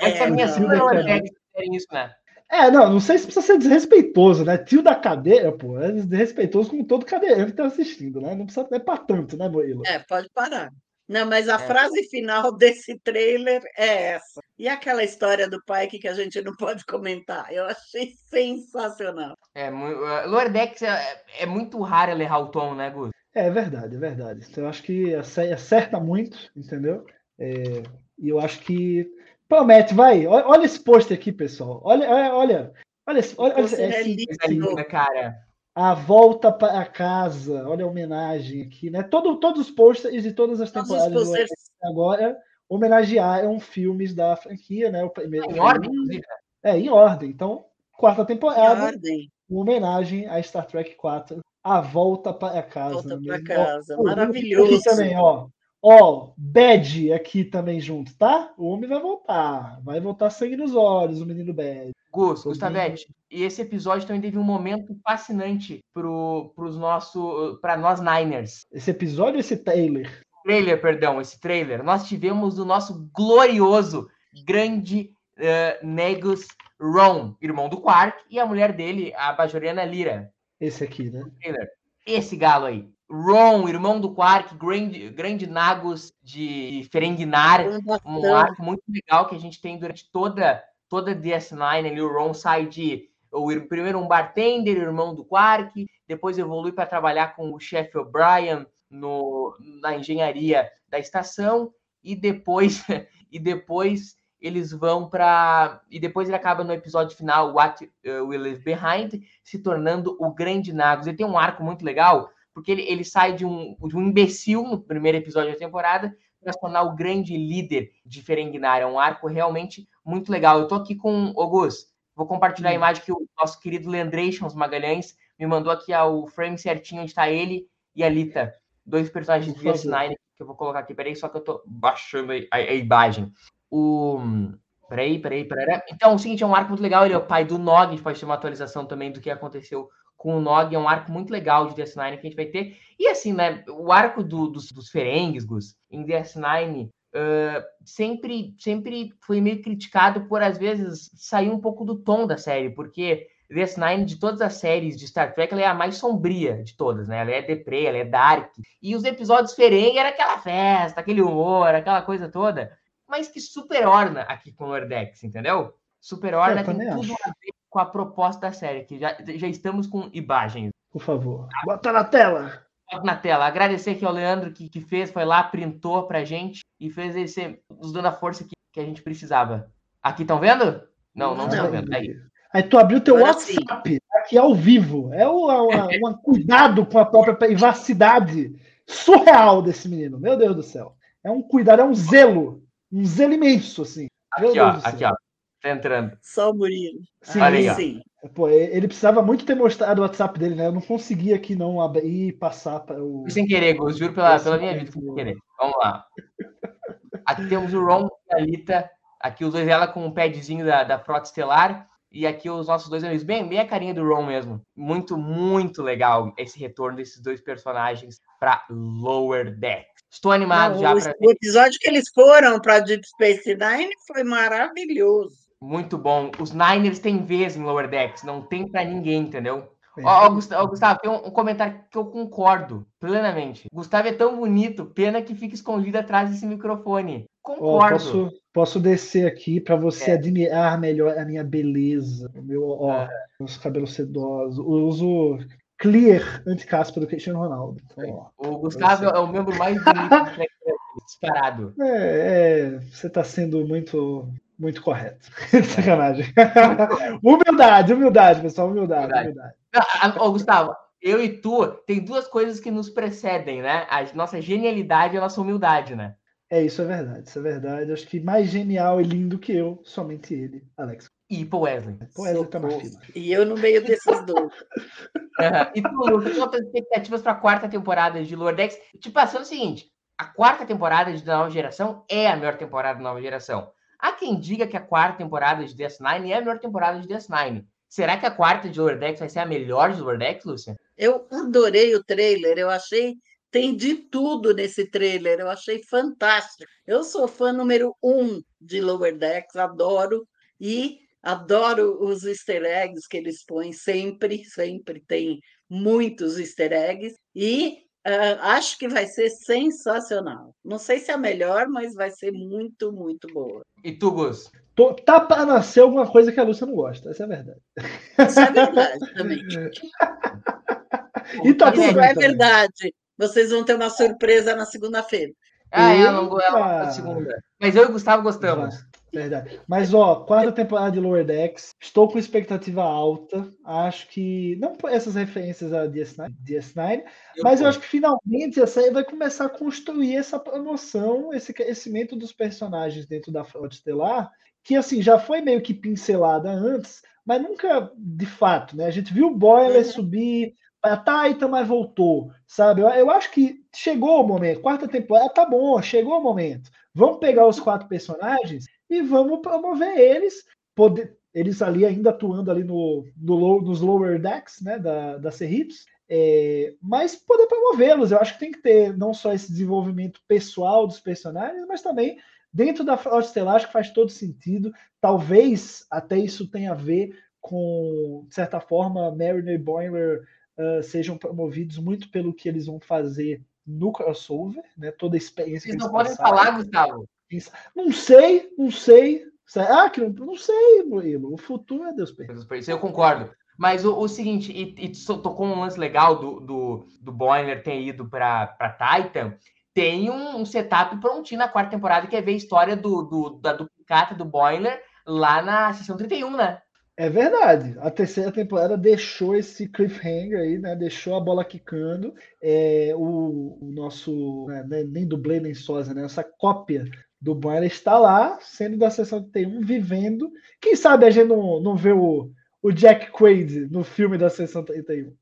É, também é não. super Tio da cadeira. Isso, né? É, não, não sei se precisa ser desrespeitoso, né? Tio da cadeira, pô, é desrespeitoso como todo cadeirante que tá assistindo, né? Não precisa, é pra tanto, né, Murilo? É, pode parar. Não, mas a É. frase final desse trailer é essa. E aquela história do Pike que a gente não pode comentar? Eu achei sensacional. É, Lower Decks é, é muito raro ele errar o tom, né, Gus? É verdade, é verdade. Eu acho que ace- acerta muito, entendeu? É, e eu acho que promete, vai. Olha, esse pôster aqui, pessoal. Olha, olha, olha. Olha, esse- olha, olha pôster é esse- lindo. Linda, cara. A volta para casa. Olha a homenagem aqui, né? Todo, todos os posters de todas as Todos os temporadas agora homenagearam filmes da franquia, né? O primeiro Em ordem, né? É, em ordem. Então, quarta em temporada, ordem. uma homenagem a Star Trek 4, A Volta para Casa. Volta é para casa. Ó, Maravilhoso. Aqui também, ó. Ó, Bad aqui também junto, tá? O homem vai voltar. Vai voltar sangue nos olhos, o menino Bad. Gus, Gustavete, e esse episódio também teve um momento fascinante pro, pros nosso, para nós Niners. Esse episódio, esse trailer. Trailer, perdão, esse trailer. Nós tivemos o nosso glorioso, grande eh, Negus Ron, irmão do Quark, e a mulher dele, a Bajoriana Lira. Esse aqui, né? Trailer. Esse galo aí. Ron, irmão do Quark, grande, grande Nagus de Ferenginar. um arco muito legal que a gente tem durante toda toda DS9 ali o Ron sai de o ir- primeiro um bartender, irmão do Quark, depois evolui para trabalhar com o chefe O'Brien no, na engenharia da estação e depois e depois eles vão para e depois ele acaba no episódio final What uh, We Leave Behind se tornando o grande Nagus. Ele tem um arco muito legal porque ele, ele sai de um, de um imbecil no primeiro episódio da temporada para se tornar o grande líder de Ferenginar. É um arco realmente muito legal. Eu tô aqui com o Gus. Vou compartilhar a Hum. imagem que o nosso querido Lendrations Magalhães me mandou aqui ao frame certinho onde está ele e a Lita. Dois personagens de DS9 que eu vou colocar aqui. Peraí, só que eu tô baixando a, a- a imagem. O. Peraí, peraí, peraí. Então, é o seguinte, é um arco muito legal. Ele é o pai do Nog. A gente pode ter uma atualização também do que aconteceu com o Nog. É um arco muito legal de DS9 que a gente vai ter. E assim, né? O arco do- dos, dos Ferengues, Gus, em DS9, sempre, sempre foi meio criticado por, às vezes, sair um pouco do tom da série, porque DS9, de todas as séries de Star Trek, ela é a mais sombria de todas, né? Ela é deprê, ela é dark. E os episódios Ferengue era aquela festa, aquele humor, aquela coisa toda, mas que superorna aqui com o Lordex, entendeu? Superorna Eu tem também tudo acho. a ver com a proposta da série, que já, já estamos com imagens. Por favor. Bota na tela. Bota na tela. Agradecer aqui ao Leandro que, que fez, foi lá, printou pra gente e fez ele ser, nos dando a força que, que a gente precisava. Aqui estão vendo? Não, não Não. estão vendo. Aí. Aí tu abriu teu Agora sim. WhatsApp aqui ao vivo. É um, um- um cuidado com a própria privacidade surreal desse menino. Meu Deus do céu. É um cuidado, é um zelo. Um zelo imenso, assim. Meu Aqui, ó, Deus do céu. aqui, ó. Tá entrando. Só o Murilo. Sim, Olha sim. Pô, ele precisava muito ter mostrado o WhatsApp dele, né? Eu não conseguia aqui não abrir e passar para o. Sem querer, Gus, juro pela, pela minha vida, sem querer. Vamos lá. Aqui temos o Ron e a Lita. Aqui os dois, ela com o padzinho da, da Frota Estelar. E aqui os nossos dois amigos, bem, bem a carinha do Ron mesmo. Muito, muito legal esse retorno desses dois personagens para Lower Deck. Estou animado Não, já o, para o episódio que eles foram para Deep Space Nine foi maravilhoso. Muito bom. Os Niners têm vez em Lower Decks, não tem para ninguém, entendeu? Ó, ó, Gustavo, Gustavo, tem um, comentário que eu concordo plenamente. Gustavo é tão bonito, pena que fica escondido atrás desse microfone. Concordo. posso, posso descer aqui para você É. admirar melhor a minha beleza, o meu, ó, Ah. meus cabelos sedosos. Eu uso clear anti-caspa do Cristiano Ronaldo. Então, ó. O Gustavo é o membro mais bonito disparado. É, é, você está sendo muito, muito correto. Sacanagem. humildade, humildade, pessoal, humildade, Humildade. humildade. Não, a- Ô, Gustavo, eu e tu tem duas coisas que nos precedem, né? A nossa genialidade e a nossa humildade, né? É, isso é verdade, isso é verdade. Acho que mais genial e lindo que eu, somente ele, Alex. E Paul Wesley. Pô, Wesley tá na Socorro. fila. E eu no meio desses dois. Aham. E tu, Lucas, quantas expectativas para a quarta temporada de Lower Decks? Tipo, passando o seguinte: a quarta temporada de Nova Geração é a melhor temporada da Nova Geração. Há quem diga que a quarta temporada de DS9 é a melhor temporada de DS9. Será que a quarta de Lower Decks vai ser a melhor de Lower Decks, Lúcia? Eu adorei o trailer, eu achei. Tem de tudo nesse trailer, eu achei fantástico. Eu sou fã número um de Lower Decks, adoro. E adoro os easter eggs que eles põem sempre, sempre tem muitos easter eggs. E ah, acho que vai ser sensacional. Não sei se é a melhor, mas vai ser muito, muito boa. E tu, Gus? Tô- tá para nascer alguma coisa que a Lúcia não gosta, essa é a verdade. Isso é verdade também. E tá Isso é também. verdade. Vocês vão ter uma surpresa na segunda-feira. Ah, ela não ela da segunda. Mas eu e o Gustavo gostamos. Verdade. Mas, ó, quarta temporada de Lower Decks. Estou com expectativa alta. Acho que. Não por essas referências a DS9, DS9 mas eu acho que finalmente a série vai começar a construir essa promoção, esse crescimento dos personagens dentro da Frota Estelar, que assim já foi meio que pincelada antes, mas nunca de fato, né? A gente viu o Boiler Uhum. subir para Titan, mas voltou, sabe? Eu, eu acho que chegou o momento. Quarta temporada, tá bom, chegou o momento. Vamos pegar os quatro personagens e vamos promover eles, poder, eles ali ainda atuando ali no, no low- nos lower decks, né, da, da Cerritos, é, mas poder promovê-los. Eu acho que tem que ter não só esse desenvolvimento pessoal dos personagens, mas também dentro da Frota Estelar, acho que faz todo sentido. Talvez até isso tenha a ver com, de certa forma, Mariner e Boiler ah, sejam promovidos muito pelo que eles vão fazer no crossover, né? Toda a experiência Vocês não podem passaram. falar, Gustavo. Não sei, não sei. Será que não, não sei, Murilo? O futuro é Deus pertence. Eu concordo. Mas o, o seguinte, e, e tocou um lance legal do, do, do Boiler ter ido para Titan. Tem um, um setup prontinho na quarta temporada, que é ver a história do, do- da duplicata do Boiler lá na sessão 31, né? É verdade. A terceira temporada deixou esse cliffhanger aí, né? Deixou a bola quicando. É, o, o nosso, né, nem- nem dublê nem sósia, né? Essa cópia do Boiler está lá, sendo da sessão 31, vivendo. Quem sabe a gente não, não vê o, o Jack Quaid no filme da sessão 31. Ô,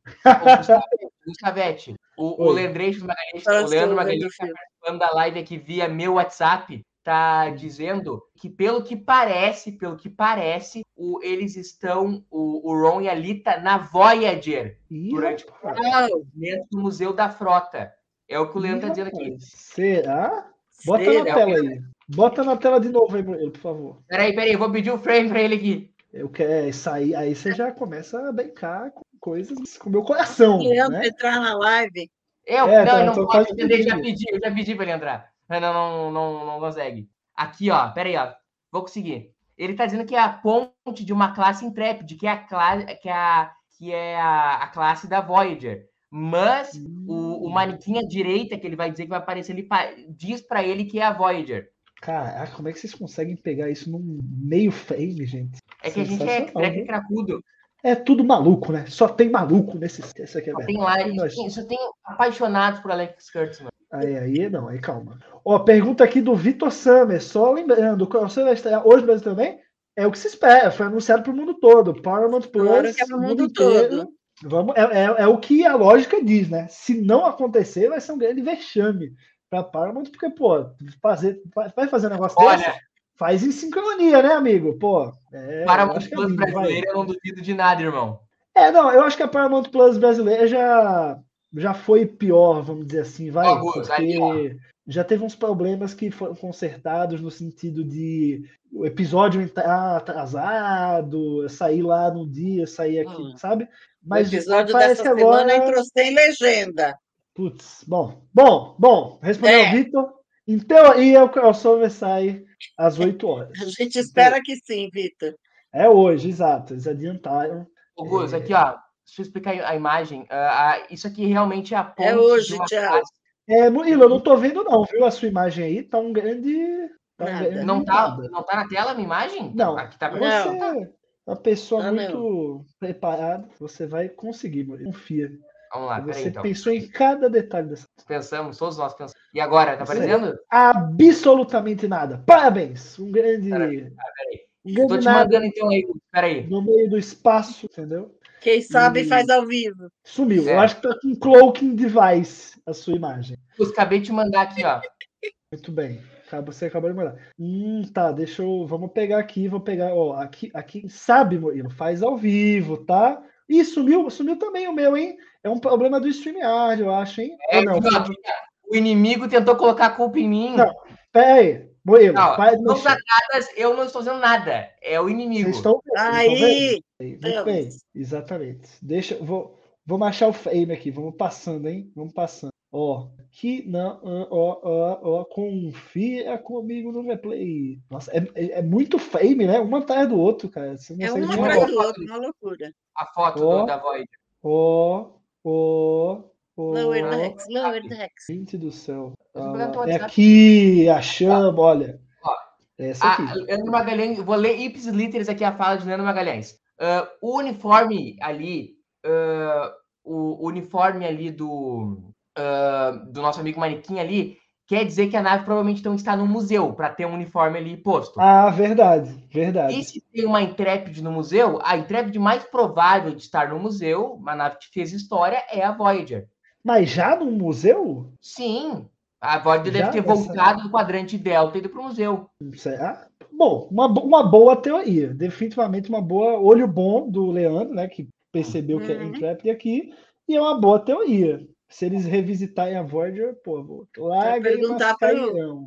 Gustavete, o, o Oi. Leandreixo Magalhães, o Leandro Magalhães está participando da live aqui via meu WhatsApp, tá dizendo que pelo que parece, pelo que parece, o, eles estão, o, o Ron e a Lita na Voyager, Ih, durante o dentro do Museu da Frota. É o que o Leandro tá dizendo aqui. Será? Bota na Será? tela aí. Bota na tela de novo aí, Murilo, por favor. Peraí, peraí, eu vou pedir o frame pra ele aqui. Eu quero isso aí, aí você já começa a brincar com coisas com o meu coração, Leandro né? entrar na live. Eu, É, não, tá, ele não pode quase entender, já pedi, eu já pedi pra ele entrar. Mas não, não, não, não consegue. Aqui, ó, peraí, ó. Vou conseguir. Ele tá dizendo que é a ponte de uma classe Intrepid, que é a classe, que é a, que é a, a classe da Voyager. Mas o, o manequim à direita, que ele vai dizer que vai aparecer ali, diz pra ele que é a Voyager. Caraca, como é que vocês conseguem pegar isso num meio frame, gente? É que a gente é viu? cracudo. É tudo maluco, né? Só tem maluco nesse. Isso aqui é Só verdade. tem lá, Nós- só tem, só tem apaixonados por Alex Kurtzman. Aí, aí, não, aí calma. Ó, pergunta aqui do Vitor Summer. Só lembrando, o crossover vai estrear hoje no Brasil também? É o que se espera, foi anunciado para o mundo todo. Paramount Plus, Claro que é pro mundo inteiro. todo. Vamos, é, é, é o que a lógica diz, né? Se não acontecer, vai ser um grande vexame para Paramount, porque, pô, fazer, vai fazer um negócio Olha, desse? Faz em sincronia, né, amigo? Pô, é, para eu o acho que é Plus lindo, vai. brasileiro, eu não duvido de nada, irmão. É, não, eu acho que a Paramount Plus brasileira já, já foi pior, vamos dizer assim, vai. Ó. porque já teve uns problemas que foram consertados no sentido de o episódio entrar atrasado, sair lá num dia, sair aqui, Hum. sabe? Mas o episódio dessa que agora. semana entrou sem legenda. Putz, bom, bom, bom, respondeu É. o Vitor. Em teoria, o crossover sai às 8 horas. A gente espera que sim, Vitor. É hoje, exato. Eles adiantaram. Ô, Gus, É. aqui, ó. Deixa eu explicar a imagem. Ah, isso aqui realmente é a ponte É hoje, Thiago. É, Murilo, eu não tô vendo, não, viu? A sua imagem aí tá um grande. Tá um grande Não tá, nada. não tá na tela a minha imagem? Não, Aqui tá Não. Você é uma pessoa Tá muito preparada, você vai conseguir, Murilo. Confia. Vamos lá, peraí você então. pensou em cada detalhe dessa. Pensamos, todos nós pensamos. E agora, tá aparecendo? Absolutamente nada. Parabéns! Um grande. Peraí. Um Tô grande te nada mandando então aí, peraí. no meio do espaço, entendeu? Quem sabe E- faz ao vivo. Sumiu. É. Eu acho que tá com cloaking device a sua imagem. Gus, acabei de te mandar aqui, ó. Muito bem. Acaba- Você acabou de mandar. Hum, tá. Deixa eu. Vamos pegar aqui. Vou pegar. Ó, aqui, aqui. Sabe, Murilo? Faz ao vivo, tá? Ih, sumiu, sumiu também o meu, hein? É um problema do StreamYard, eu acho, hein? É, Ou não? o inimigo tentou colocar a culpa em mim. Não, Pera aí. Murilo, Não, mãos mexer. atadas, eu não estou fazendo nada. É o inimigo. Vocês estão vendo? Aí, bem, exatamente. Deixa, vou, vamos achar o frame aqui. Vamos passando, hein? Vamos passando. Ó, aqui não, ó, ó, ó, confia comigo no replay. Nossa, é, é, é muito frame, né? Um atrás do outro, cara. Você não é um uma atrás do outro, uma loucura. A foto Ó. do, da Void. Ó, ó, ó. Lower decks, lower decks. Gente do céu. Ah, é aqui, achamos, olha. Ó. É Essa Ah, aqui. Leandro Magalhães, vou ler ipsis literis aqui a fala de Leandro Magalhães. Ah, o uniforme ali, ah, o uniforme ali do, ah, do nosso amigo Manequim ali, quer dizer que a nave provavelmente não está no museu para ter um uniforme ali posto. Ah, verdade, verdade. E se tem uma Intrepid no museu, a Intrepid mais provável de estar no museu, uma nave que fez história, é a Voyager. Mas já no museu? Sim, a Voyager Já deve ter voltado do quadrante Delta e ido para o museu. Ah, bom, uma, uma boa teoria. Definitivamente uma boa. Olho bom do Leandro, né? Que percebeu que é Uhum. Intrepid aqui. E é uma boa teoria. Se eles revisitarem a Voyager, pô, vou- larguem perguntar pro-.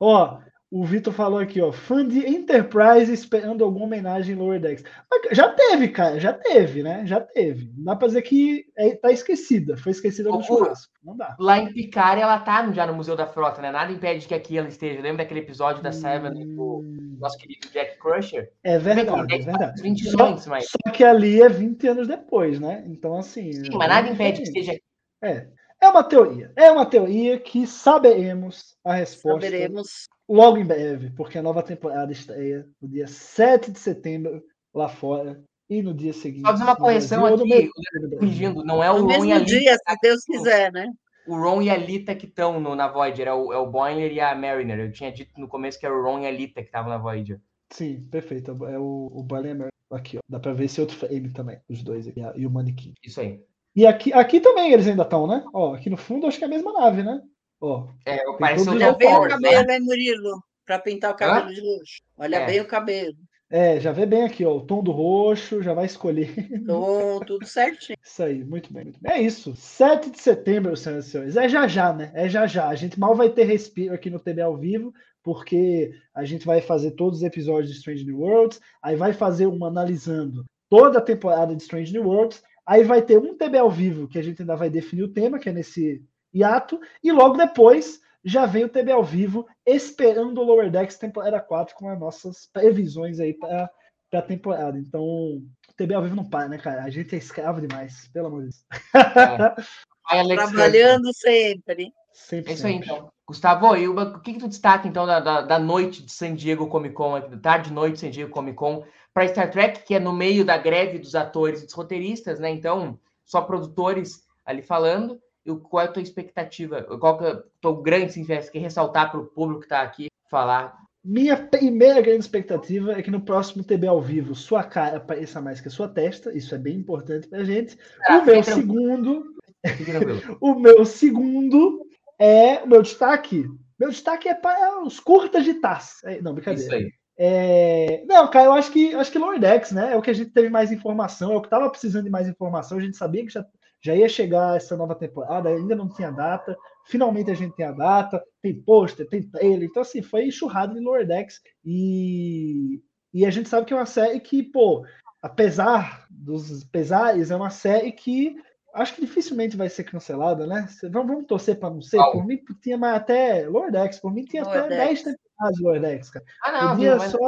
Ó, o Vitor falou aqui, ó. Fã de Enterprise esperando alguma homenagem em Lower Decks. Mas já teve, cara, já teve, né? Já teve. Não dá pra dizer que é, tá esquecida. Foi esquecida no churrasco. Não dá. Lá em Picard, ela tá já no Museu da Frota, né? Nada impede que aqui ela esteja. Lembra daquele episódio da Seven do Hum, nosso querido Jack Crusher? É verdade, é dez verdade. 20 Só- anos, mas... Só que ali é 20 anos depois, né? Então, assim. Sim, é mas nada impede que esteja aqui. É uma teoria. É uma teoria que saberemos a resposta Saberemos. logo em breve, porque a nova temporada estreia no dia 7 de setembro lá fora e no dia seguinte. Só fazer uma correção aqui, mês do Brasil. corrigindo, não é o No Ron e a Lita. dia, se Deus quiser, né? O Ron e a Lita que estão na Voyager, é o, é o Boimler e a Mariner. Eu tinha dito no começo que era o Ron e a Lita que estavam na Voyager. Sim, perfeito. É o, o Barney American. Aqui, ó. Dá pra ver esse outro frame também, os dois aqui, e o manequim. Isso aí. E aqui, aqui também eles ainda estão, né? Ó, aqui no fundo acho que é a mesma nave, né? Ó, É, parece John bem o né? cabelo, hein, Murilo? Pra pintar o cabelo de luxo. Olha É. bem o cabelo. é, já vê bem aqui, ó, o tom do roxo, já vai escolher. Tom, tudo certinho. Isso aí, muito bem, muito bem. É isso. 7 de setembro, senhoras e senhores. É já já, né? É já já. A gente mal vai ter respiro aqui no TB ao vivo, porque a gente vai fazer todos os episódios de Strange New Worlds, aí vai fazer uma analisando toda a temporada de Strange New Worlds, aí vai ter um TB ao vivo que a gente ainda vai definir o tema, que é nesse hiato, e logo depois já vem o TB ao vivo esperando o Lower Decks temporada 4 com as nossas previsões aí para a temporada. Então, o TB ao vivo não para, né, cara? A gente é escravo demais, pelo amor de Deus. Vai, Alex Hansen. Trabalhando sempre. Sempre, É isso aí, sempre. então. Gustavo, e o que, que tu destaca, então, da, da, da noite de San Diego Comic Con, aqui, da tarde e noite de San Diego Comic Con, para Star Trek, que é no meio da greve dos atores e dos roteiristas, né? Então, só produtores ali falando. E qual é a tua expectativa? Qual que é o teu grande, assim, que ressaltar para o público que está aqui falar? Minha primeira grande expectativa é que no próximo TB ao vivo sua cara apareça mais que a sua testa. Isso é bem importante pra gente. Ah, o meu segundo, o meu segundo é o meu destaque. Meu destaque é para os curtas de Taz. É, não, brincadeira. Isso aí. É, Não, cara, eu acho que acho que Lower Decks, né? É o que a gente teve mais informação, é o que tava precisando de mais informação. A gente sabia que já, já ia chegar essa nova temporada, ainda não tinha data. finalmente a gente tem a data, tem pôster, tem trailer. Então, assim, foi enxurrado de Lower Decks. E, e a gente sabe que é uma série que, pô, apesar dos pesares, é uma série que acho que dificilmente vai ser cancelada, né? Vamos, vamos torcer para não ser. Por mim tinha mais até Lower Decks, por mim tinha Lower até Decks. 10 temporadas de Lower Decks, cara. Ah, não, Podia mas- só,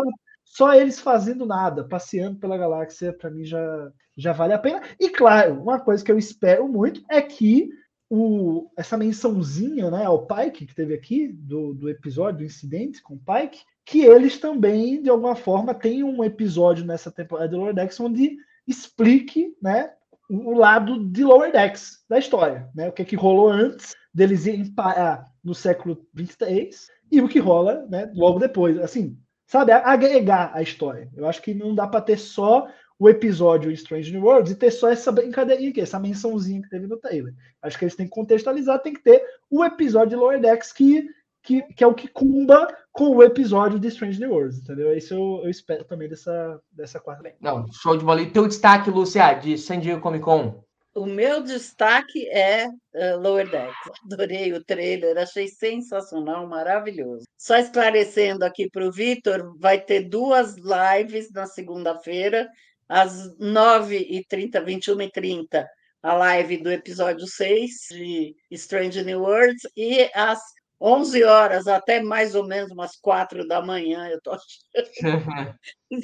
só eles fazendo nada, passeando pela galáxia, para mim já, já vale a pena. E claro, uma coisa que eu espero muito é que o, essa mençãozinha né, ao Pike que teve aqui, do, do episódio, do incidente com o Pike, que eles também, de alguma forma, tenham um episódio nessa temporada de Lower Decks onde explique né, o lado de Lower Decks da história, né? O que, que rolou antes deles irem parar no século 23 e o que rola né, logo depois. Assim, sabe, agregar a história. Eu acho que não dá para ter só o episódio em Strange New Worlds e ter só essa brincadeirinha aqui, essa mençãozinha que teve no trailer. Acho que eles têm que contextualizar, tem que ter o episódio de Lower Decks que, que, que é o que cumba com o episódio de Strange New Worlds, entendeu? Isso eu, eu espero também dessa, dessa quarta. Não, show de bola. E teu destaque, Lúcia, de San Diego Comic Con? O meu destaque é eh, Lower Decks. Adorei o trailer, achei sensacional, maravilhoso. Só esclarecendo aqui para o Vitor, vai ter duas lives na segunda-feira, às 9h30, 21h30, a live do episódio 6 de Strange New Worlds, e às 11 horas até mais ou menos umas 4 da manhã, eu tô achando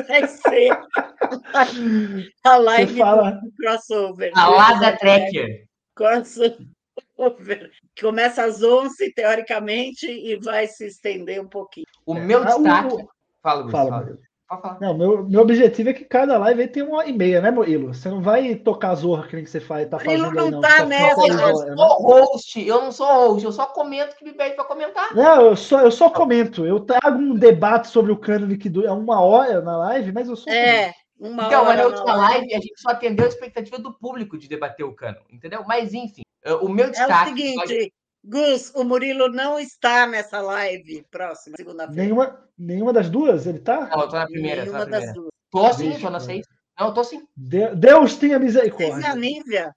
vai ser a live Você fala- do crossover. A do Lada Trekker. crossover, começa às 11, teoricamente, e vai se estender um pouquinho. O meu Ah, destaque. Fala, Lúcia. Fala. Pode falar. Não, meu, meu objetivo é que cada live aí tenha uma hora e meia, né, Murilo? Você não vai tocar Zorra que nem que você faz, tá Murilo fazendo aí, não não. tá Você ficar nessa, Eu não né? sou host, eu não sou host, eu só comento o que me pede pra comentar. Não, eu só, eu só comento. Eu trago um debate sobre o cânone que dura uma hora na live, mas eu comento. É, uma Então, mas hora na na última live. live a gente só atendeu a expectativa do público de debater o cano, entendeu? Mas enfim, o meu É o destaque. seguinte, Gus, o Murilo não está nessa live próxima, segunda-feira. Nenhuma, nenhuma das duas ele tá? Não, eu tô na primeira, Nenhuma na das primeira. duas. Tô sim, Deixa, tô na seis. Não, eu tô sim. De- Deus tenha Vocês e a misericórdia. Nívia?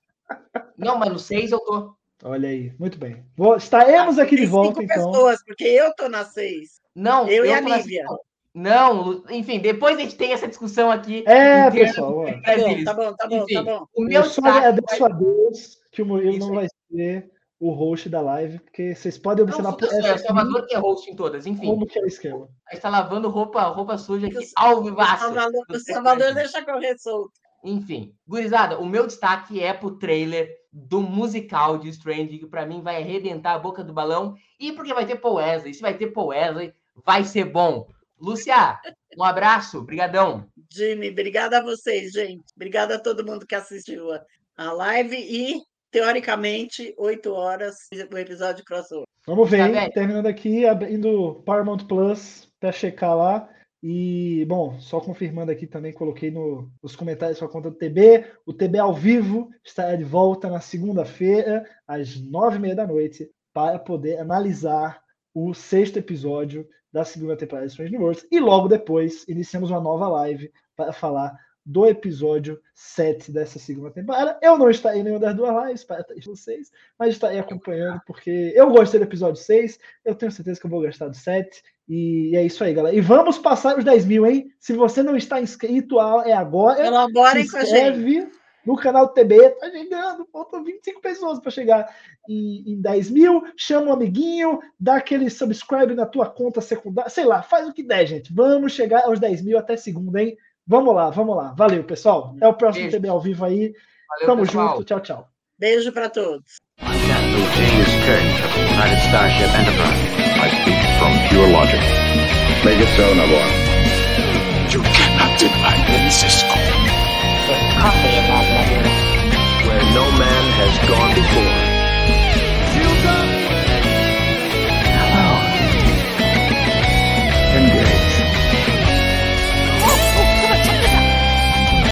Não, mas no seis eu tô. Olha aí, muito bem. Vou- estaremos aqui de volta, cinco então. pessoas, porque eu tô na seis. Não, Eu e a Nívia. Não, enfim, depois a gente tem essa discussão aqui. É, pessoal. Tá bom, tá bom, tá bom, Enfim, tá bom. O meu Eu só destaque. agradeço a Deus que o Murilo Isso não vai ser o host da live, porque vocês podem Não, observar fica por é o Salvador que é host em todas, enfim. como que é o esquema. A gente tá lavando roupa, roupa suja aqui ao O vivaço. Salvador, o Salvador deixa correr solto. Enfim, gurizada, o meu destaque é pro trailer do musical de Strange, que pra mim vai arrebentar a boca do balão, e porque vai ter Paul Wesley. Se vai ter Paul Wesley, vai ser bom. Lúcia, um abraço, brigadão. Jimmy, obrigada a vocês, gente. Obrigada a todo mundo que assistiu a, a live e, teoricamente, oito horas o episódio crossover. Vamos ver, Tá terminando aqui, abrindo Paramount Plus para checar lá. E, bom, só confirmando aqui também, coloquei no- nos comentários sua conta do TB. O TB ao vivo estará de volta na segunda-feira, às nove e meia da noite, para poder analisar o sexto episódio da segunda temporada de Strange New Worlds. E logo depois, iniciamos uma nova live para falar do episódio 7 dessa segunda temporada. Eu não estarei em nenhuma das duas lives para vocês, mas estarei acompanhando, porque eu gostei do episódio 6, eu tenho certeza que eu vou gostar do 7. E é isso aí, galera. E vamos passar os 10 mil, hein? Se você não está inscrito, é agora. Se com a gente. inscreve no canal TB, tá chegando, faltam 25 pessoas para chegar em, em 10 mil. Chama um amiguinho, dá aquele subscribe na tua conta secundária, sei lá, faz o que der, gente. Vamos chegar aos 10 mil até segunda, hein? Vamos lá, vamos lá. Valeu, pessoal. Até o próximo Beijo. TB ao vivo aí. Valeu, Tamo pessoal. junto. Tchau, tchau. Beijo para todos. Where no man has gone before.